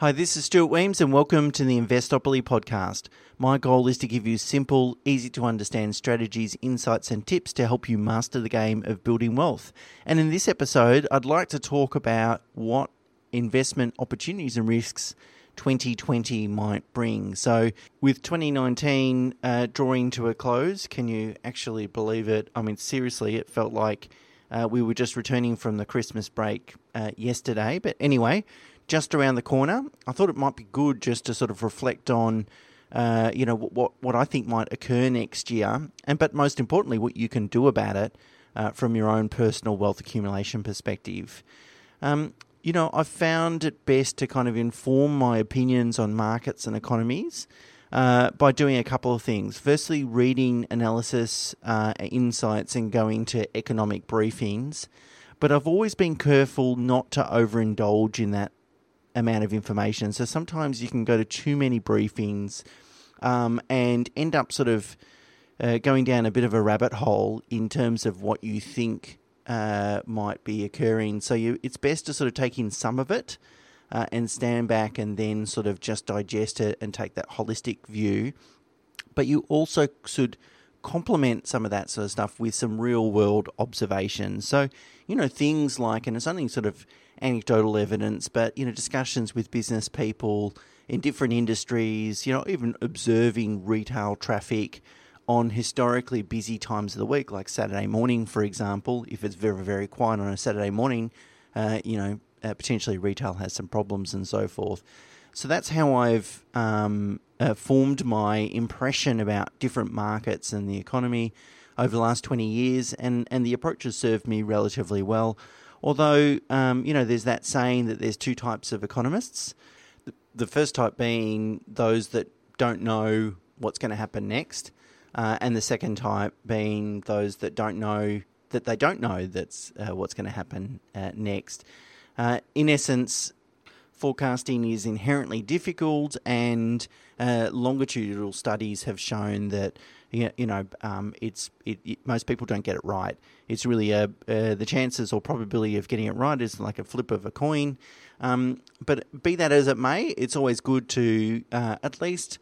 Hi, this is Stuart Wemyss, and welcome to the Investopoly podcast. My goal is to give you simple, easy to understand strategies, insights, and tips to help you master the game of building wealth. And in this episode, I'd like to talk about what investment opportunities and risks 2020 might bring. So, with 2019 uh, drawing to a close, can you actually believe it? I mean, seriously, it felt like uh, we were just returning from the Christmas break uh, yesterday. But anyway, just around the corner. I thought it might be good just to sort of reflect on, uh, you know, what what I think might occur next year, and but most importantly, what you can do about it uh, from your own personal wealth accumulation perspective. Um, you know, I've found it best to kind of inform my opinions on markets and economies uh, by doing a couple of things. Firstly, reading analysis, uh, insights, and going to economic briefings. But I've always been careful not to overindulge in that amount of information. So sometimes you can go to too many briefings um, and end up sort of uh, going down a bit of a rabbit hole in terms of what you think uh, might be occurring. So you, it's best to sort of take in some of it uh, and stand back and then sort of just digest it and take that holistic view. But you also should complement some of that sort of stuff with some real world observations. So, you know, things like, and it's only sort of anecdotal evidence, but, you know, discussions with business people in different industries, you know, even observing retail traffic on historically busy times of the week, like Saturday morning, for example. If it's very, very quiet on a Saturday morning, uh, you know, uh, potentially retail has some problems and so forth. So that's how I've um, uh, formed my impression about different markets and the economy over the last 20 years, and, and the approach has served me relatively well. Although, um, you know, there's that saying that there's two types of economists. The, the first type being those that don't know what's going to happen next, uh, and the second type being those that don't know that they don't know that's uh, what's going to happen uh, next. Uh, in essence, forecasting is inherently difficult, and uh, longitudinal studies have shown that you know um, it's it, it, most people don't get it right. It's really a uh, the chances or probability of getting it right is like a flip of a coin. Um, but be that as it may, it's always good to uh, at least.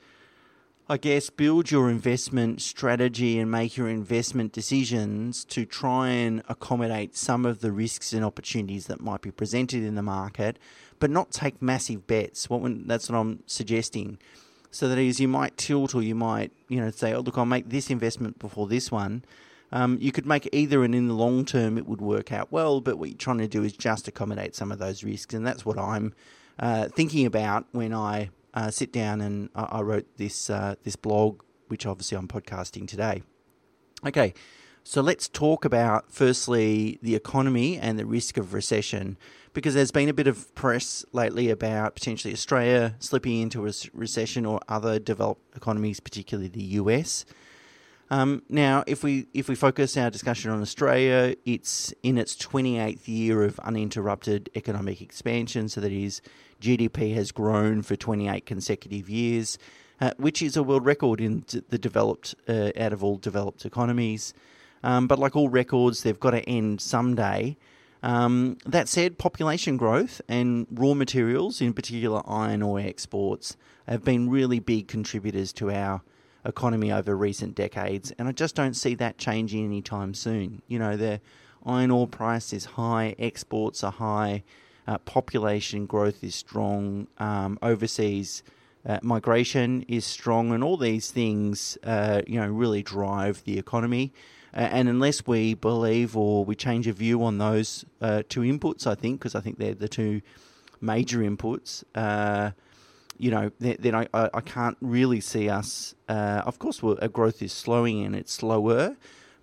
I guess build your investment strategy and make your investment decisions to try and accommodate some of the risks and opportunities that might be presented in the market but not take massive bets. What when, that's what I'm suggesting. So that is, you might tilt or you might, you know, say, oh look, I'll make this investment before this one. Um, you could make either, and in the long term, it would work out well. But what you're trying to do is just accommodate some of those risks, and that's what I'm uh, thinking about when I uh, sit down and I, I wrote this uh, this blog, which obviously I'm podcasting today. Okay, so let's talk about firstly the economy and the risk of recession because there's been a bit of press lately about potentially Australia slipping into a recession or other developed economies, particularly the US. Um, now, if we if we focus our discussion on Australia, it's in its 28th year of uninterrupted economic expansion. So that is, GDP has grown for 28 consecutive years, uh, which is a world record in the developed uh, out of all developed economies. Um, but like all records, they've got to end someday. Um, that said, population growth and raw materials, in particular iron ore exports, have been really big contributors to our economy over recent decades, and I just don't see that changing anytime soon. You know, the iron ore price is high, exports are high, uh, population growth is strong, um, overseas uh, migration is strong, and all these things, uh, you know, really drive the economy and unless we believe or we change a view on those uh, two inputs, I think, because I think they're the two major inputs, uh, you know, then, then I, I, can't really see us. Uh, of course, our growth is slowing and it's slower,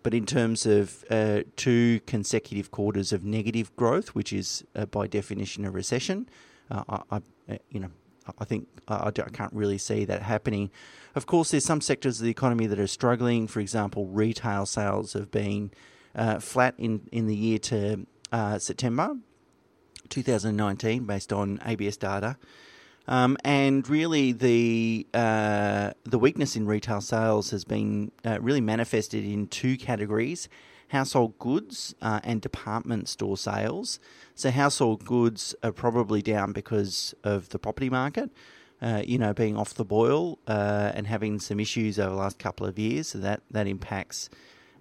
but in terms of uh, two consecutive quarters of negative growth, which is uh, by definition a recession, uh, I, I, you know, I think I, I can't really see that happening. Of course, there's some sectors of the economy that are struggling. For example, retail sales have been uh, flat in, in the year to uh, September 2019, based on ABS data. Um, and really, the uh, the weakness in retail sales has been uh, really manifested in two categories: household goods uh, and department store sales. So, household goods are probably down because of the property market, uh, you know, being off the boil uh, and having some issues over the last couple of years. So, that, that impacts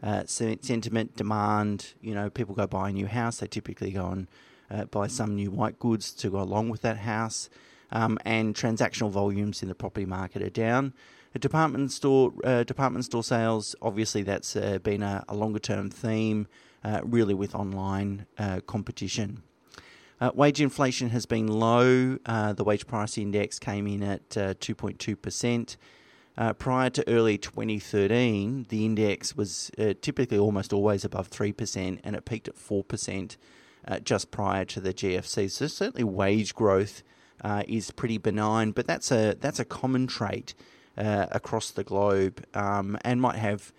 uh, sentiment, demand. You know, people go buy a new house, they typically go and buy some new white goods to go along with that house. Um, and transactional volumes in the property market are down. A department store uh, department store sales, obviously, that's uh, been a, a longer term theme, uh, really with online uh, competition. Uh, wage inflation has been low. Uh, the wage price index came in at 2.2%. prior to early 2013, the index was typically almost always above 3%, and it peaked at 4% just prior to the GFC. So, certainly, wage growth is pretty benign, but that's a, that's a common trait uh, across the globe um, and might have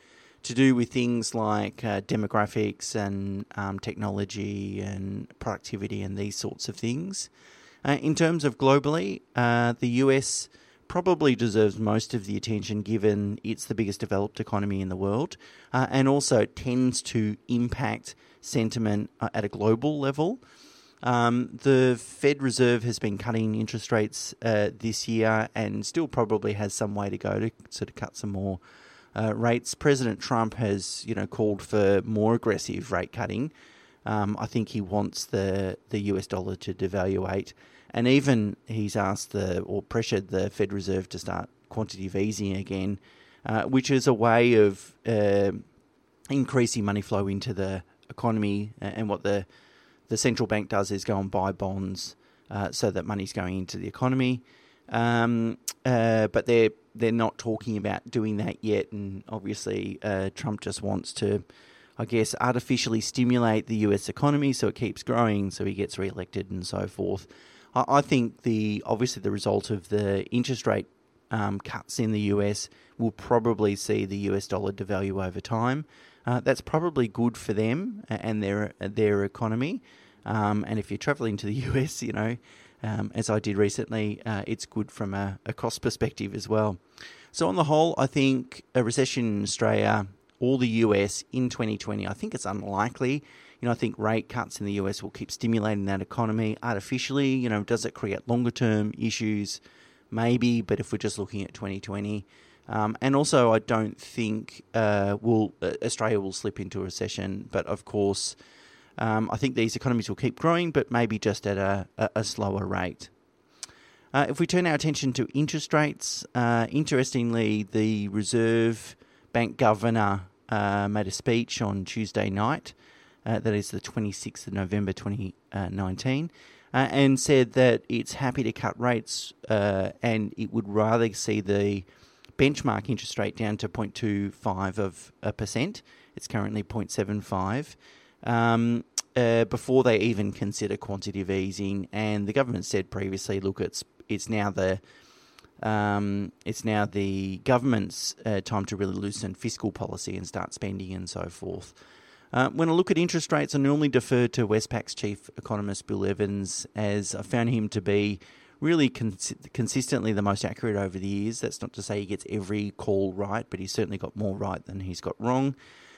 to do with things like uh, demographics and um, technology and productivity and these sorts of things. Uh, in terms of globally, uh, the US probably deserves most of the attention given it's the biggest developed economy in the world uh, and also tends to impact sentiment uh, at a global level. Um, the Fed Reserve has been cutting interest rates uh, this year and still probably has some way to go to sort of cut some more uh, rates. President Trump has, you know, called for more aggressive rate cutting. Um, I think he wants the the US dollar to devaluate, and even he's asked the or pressured the Fed Reserve to start quantitative easing again, uh, which is a way of uh, increasing money flow into the economy and what the the central bank does is go and buy bonds uh, so that money's going into the economy. Um, uh, but they're they're not talking about doing that yet, and obviously uh, Trump just wants to, I guess, artificially stimulate the U.S. economy so it keeps growing, so he gets re-elected and so forth. I, I think the obviously the result of the interest rate um, cuts in the US will probably see the US dollar devalue over time. Uh, that's probably good for them and their their economy. Um, and if you're traveling to the US, you know, um, as I did recently, uh, it's good from a, a, cost perspective as well. So, on the whole, I think a recession in Australia or the US in 2020, I think it's unlikely. You know, I think rate cuts in the US will keep stimulating that economy artificially. You know, does it create longer term issues? Maybe, but if we're just looking at 2020, um, and also, I don't think uh, will uh, Australia will slip into a recession. But of course, um, I think these economies will keep growing, but maybe just at a, a, slower rate. Uh, if we turn our attention to interest rates, uh, interestingly, the Reserve Bank Governor uh, made a speech on Tuesday night, uh, that is the 26th of November 2019, uh, and said that it's happy to cut rates and it would rather see the benchmark interest rate down to 0.25 of a percent. It's currently 0.75 um, uh, before they even consider quantitative easing. And the government said previously, look, it's it's now the um, it's now the government's uh, time to really loosen fiscal policy and start spending and so forth. Uh, when I look at interest rates, I normally defer to Westpac's chief economist Bill Evans, as I found him to be really cons- consistently the most accurate over the years. That's not to say he gets every call right, but he's certainly got more right than he's got wrong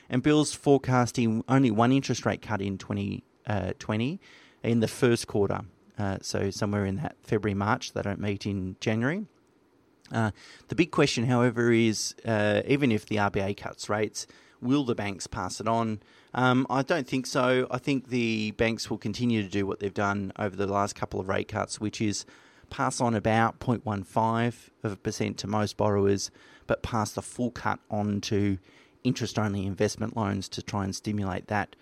and Bill's forecasting only one interest rate cut in 2020 uh, in the first quarter. Uh, so somewhere in that February March, they don't meet in January. Uh, the big question, however, is uh, even if the RBA cuts rates, will the banks pass it on? Um, I don't think so. I think the banks will continue to do what they've done over the last couple of rate cuts, which is pass on about 0.15 of a percent to most borrowers, but pass the full cut on to interest only investment loans to try and stimulate that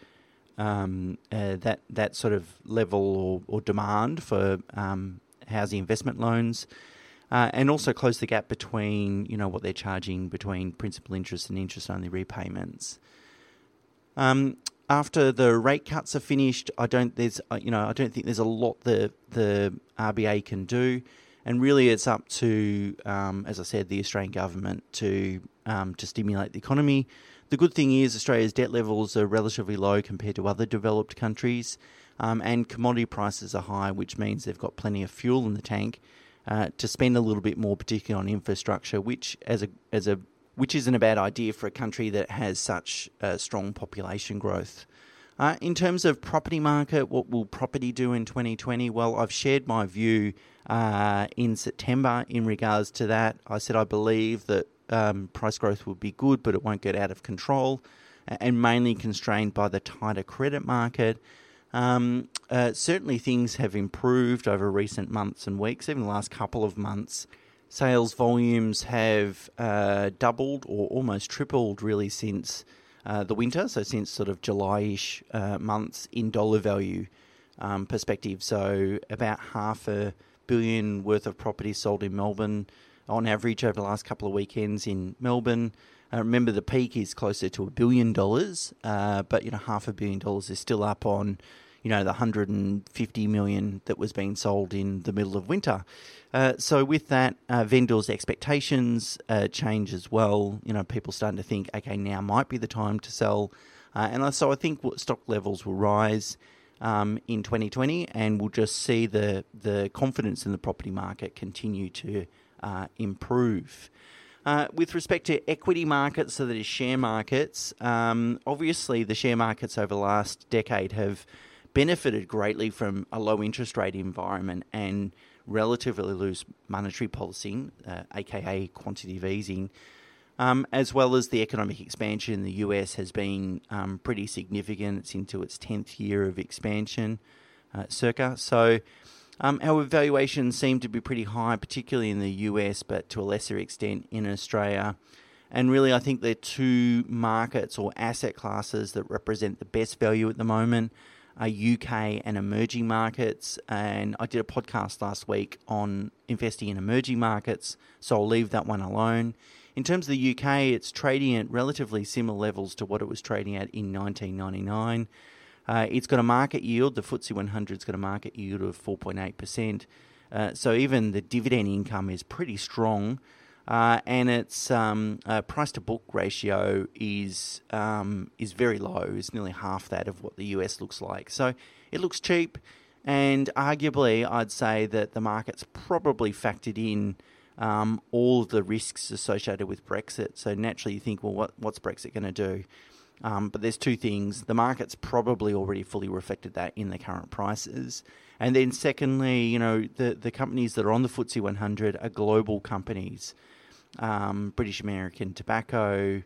um, uh, that that sort of level or, or demand for um, housing investment loans, uh, and also close the gap between you know what they're charging between principal interest and interest only repayments. Um, after the rate cuts are finished, I don't there's uh, you know I don't think there's a lot the the RBA can do and really it's up to, um, as I said, the Australian government to um, to stimulate the economy. The good thing is Australia's debt levels are relatively low compared to other developed countries, um, and commodity prices are high, which means they've got plenty of fuel in the tank uh, to spend a little bit more, particularly on infrastructure, which as a as a which isn't a bad idea for a country that has such uh, strong population growth. Uh, in terms of property market, what will property do in 2020? Well, I've shared my view uh, in September in regards to that. I said I believe that um, price growth will be good, but it won't get out of control and mainly constrained by the tighter credit market. Um, uh, certainly, things have improved over recent months and weeks, even the last couple of months. Sales volumes have uh, doubled or almost tripled really since uh, the winter, so since sort of July ish uh, months in dollar value um, perspective. So, about half a billion worth of property sold in Melbourne on average over the last couple of weekends in Melbourne. Uh, remember, the peak is closer to a billion dollars, uh, but you know half a billion dollars is still up on you know the 150 million that was being sold in the middle of winter. Uh, so with that, uh, vendors' expectations uh, change as well. You know, people starting to think, okay, now might be the time to sell, uh, and so I think stock levels will rise. Um, in 2020, and we'll just see the the confidence in the property market continue to improve. Uh, with respect to equity markets, so that is share markets, um, obviously the share markets over the last decade have benefited greatly from a low interest rate environment and relatively loose monetary policy, uh, aka quantitative easing, um, as well as the economic expansion in the US has been um, pretty significant. It's into its 10th year of expansion, uh, circa. So um, our valuations seem to be pretty high, particularly in the US, but to a lesser extent in Australia. And really, I think they're two markets or asset classes that represent the best value at the moment are UK and emerging markets. And I did a podcast last week on investing in emerging markets, so I'll leave that one alone. In terms of the UK, it's trading at relatively similar levels to what it was trading at in 1999. Uh, it's got a market yield, the FTSE 100's got a market yield of 4.8%. Uh, so even the dividend income is pretty strong. Uh, and its um, uh, price to book ratio is um, is very low. It's nearly half that of what the US looks like. So it looks cheap, and arguably, I'd say that the market's probably factored in um, all the risks associated with Brexit. So naturally, you think, well, what, what's Brexit going to do? Um, but there's two things. The market's probably already fully reflected that in the current prices. And then secondly, you know, the, the companies that are on the FTSE 100 are global companies. Um, British American Tobacco,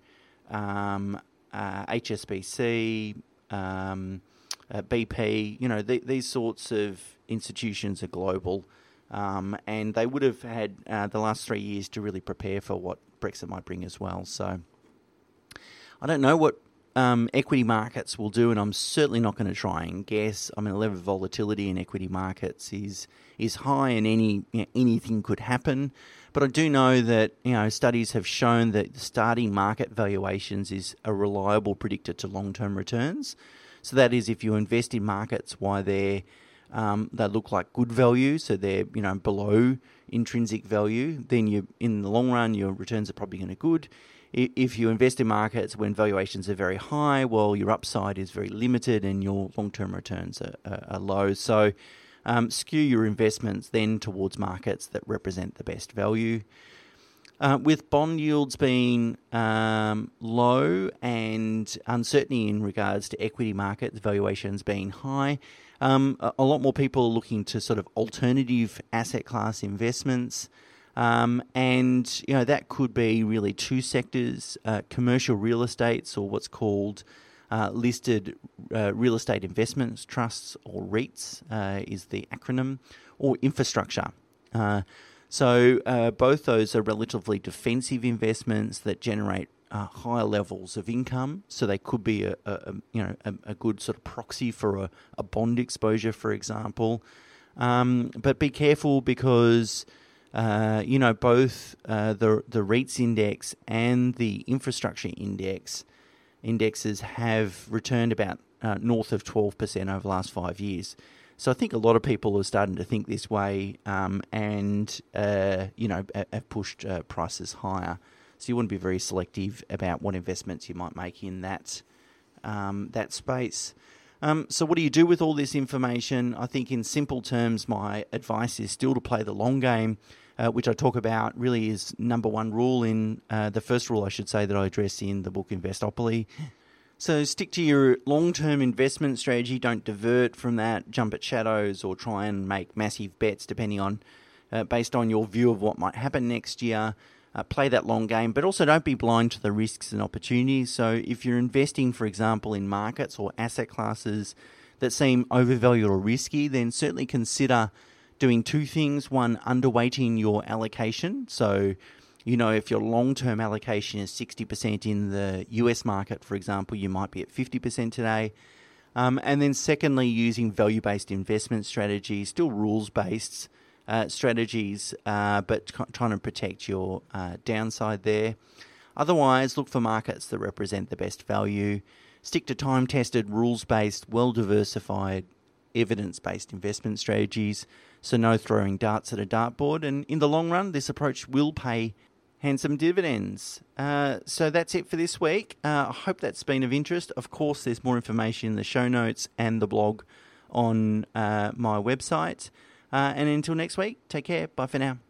um, uh, HSBC, um, uh, BP, you know, the, these sorts of institutions are global. Um, and they would have had uh, the last three years to really prepare for what Brexit might bring as well. So I don't know what um, equity markets will do, and I'm certainly not going to try and guess. I mean, the level of volatility in equity markets is is high, and any you know, anything could happen. But I do know that you know studies have shown that starting market valuations is a reliable predictor to long term returns. So that is, if you invest in markets while they're um, they look like good value, so they're you know below intrinsic value, then you in the long run your returns are probably going to good if you invest in markets when valuations are very high, well, your upside is very limited and your long term returns are, are, are, low. So, um, skew your investments then towards markets that represent the best value. Uh, with bond yields being um, low and uncertainty in regards to equity markets valuations being high, um, a, a lot more people are looking to sort of alternative asset class investments. Um, and you know that could be really two sectors: uh, commercial real estates, or what's called uh, listed uh, real estate investments trusts, or REITs uh, is the acronym, or infrastructure. Uh, so uh, both those are relatively defensive investments that generate higher levels of income. So they could be a, a you know a, a, good sort of proxy for a, a bond exposure, for example. Um, but be careful because uh, you know, both uh, the the REITs index and the infrastructure index indexes have returned about uh, north of twelve percent over the last five years. So I think a lot of people are starting to think this way, um, and uh, you know, have pushed uh, prices higher. So you want to be very selective about what investments you might make in that um, that space. Um, so, what do you do with all this information? I think, in simple terms, my advice is still to play the long game uh, which I talk about, really is number one rule in uh, the first rule, I should say, that I address in the book Investopoly. So stick to your long term investment strategy. Don't divert from that, jump at shadows, or try and make massive bets depending on, uh, based on your view of what might happen next year. Uh, play that long game, but also don't be blind to the risks and opportunities. So, if you're investing, for example, in markets or asset classes that seem overvalued or risky, then certainly consider doing two things. One, underweighting your allocation. So, you know, if your long term allocation is 60% in the US market, for example, you might be at 50% today. Um, and then, secondly, using value based investment strategies, still rules based uh, strategies, uh, but trying to protect your uh, downside there. Otherwise, look for markets that represent the best value. Stick to time tested, rules based, well diversified, evidence based investment strategies. So, no throwing darts at a dartboard. And in the long run, this approach will pay handsome dividends. Uh, so that's it for this week. Uh, I hope that's been of interest. Of course, there's more information in the show notes and the blog on uh, my website. Uh, and until next week, take care. Bye for now.